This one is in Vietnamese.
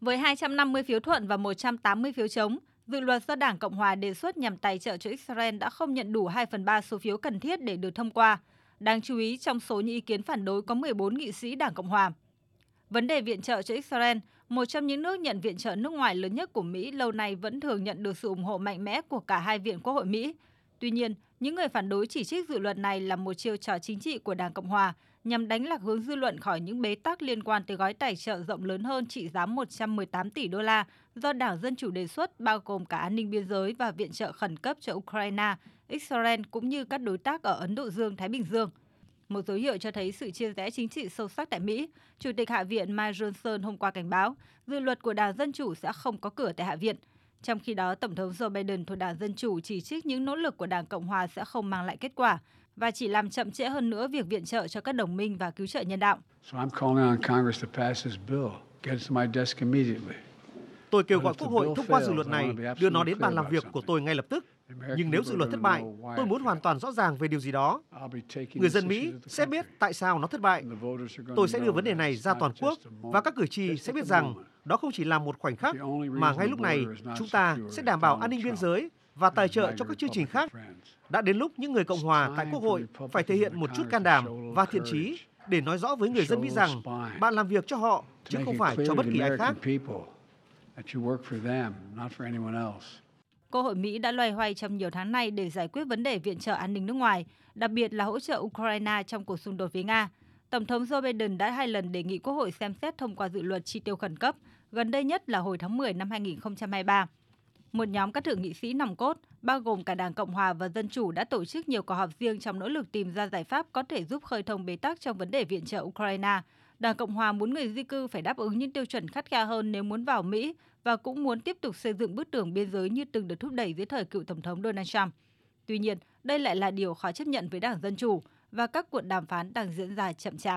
Với 250 phiếu thuận và 180 phiếu chống, dự luật do Đảng Cộng hòa đề xuất nhằm tài trợ cho Israel đã không nhận đủ 2 phần 3 số phiếu cần thiết để được thông qua. Đáng chú ý, trong số những ý kiến phản đối có 14 nghị sĩ Đảng Cộng hòa. Vấn đề viện trợ cho Israel, một trong những nước nhận viện trợ nước ngoài lớn nhất của Mỹ lâu nay vẫn thường nhận được sự ủng hộ mạnh mẽ của cả hai viện Quốc hội Mỹ. Tuy nhiên, những người phản đối chỉ trích dự luật này là một chiêu trò chính trị của Đảng Cộng hòa nhằm đánh lạc hướng dư luận khỏi những bế tắc liên quan tới gói tài trợ rộng lớn hơn trị giá 118 tỷ đô la do Đảng Dân Chủ đề xuất bao gồm cả an ninh biên giới và viện trợ khẩn cấp cho Ukraine, Israel cũng như các đối tác ở Ấn Độ Dương-Thái Bình Dương. Một dấu hiệu cho thấy sự chia rẽ chính trị sâu sắc tại Mỹ, Chủ tịch Hạ viện Mike Johnson hôm qua cảnh báo dự luật của Đảng Dân Chủ sẽ không có cửa tại Hạ viện. Trong khi đó, Tổng thống Joe Biden thuộc Đảng Dân Chủ chỉ trích những nỗ lực của Đảng Cộng Hòa sẽ không mang lại kết quả và chỉ làm chậm trễ hơn nữa việc viện trợ cho các đồng minh và cứu trợ nhân đạo. Tôi kêu gọi Quốc hội thông qua dự luật này, đưa nó đến bàn làm việc của tôi ngay lập tức. Nhưng nếu dự luật thất bại, tôi muốn hoàn toàn rõ ràng về điều gì đó. Người dân Mỹ sẽ biết tại sao nó thất bại. Tôi sẽ đưa vấn đề này ra toàn quốc và các cử tri sẽ biết rằng đó không chỉ là một khoảnh khắc mà ngay lúc này chúng ta sẽ đảm bảo an ninh biên giới và tài trợ cho các chương trình khác. Đã đến lúc những người Cộng hòa tại Quốc hội phải thể hiện một chút can đảm và thiện trí để nói rõ với người dân Mỹ rằng bạn làm việc cho họ chứ không phải cho bất kỳ ai khác. Quốc hội Mỹ đã loay hoay trong nhiều tháng nay để giải quyết vấn đề viện trợ an ninh nước ngoài, đặc biệt là hỗ trợ Ukraine trong cuộc xung đột với Nga. Tổng thống Joe Biden đã hai lần đề nghị Quốc hội xem xét thông qua dự luật chi tiêu khẩn cấp, gần đây nhất là hồi tháng 10 năm 2023. Một nhóm các thượng nghị sĩ nòng cốt, bao gồm cả Đảng Cộng hòa và Dân chủ đã tổ chức nhiều cuộc họp riêng trong nỗ lực tìm ra giải pháp có thể giúp khơi thông bế tắc trong vấn đề viện trợ Ukraine. Đảng Cộng hòa muốn người di cư phải đáp ứng những tiêu chuẩn khắt khe hơn nếu muốn vào Mỹ và cũng muốn tiếp tục xây dựng bức tường biên giới như từng được thúc đẩy dưới thời cựu Tổng thống Donald Trump. Tuy nhiên, đây lại là điều khó chấp nhận với Đảng Dân Chủ và các cuộc đàm phán đang diễn ra chậm chạp.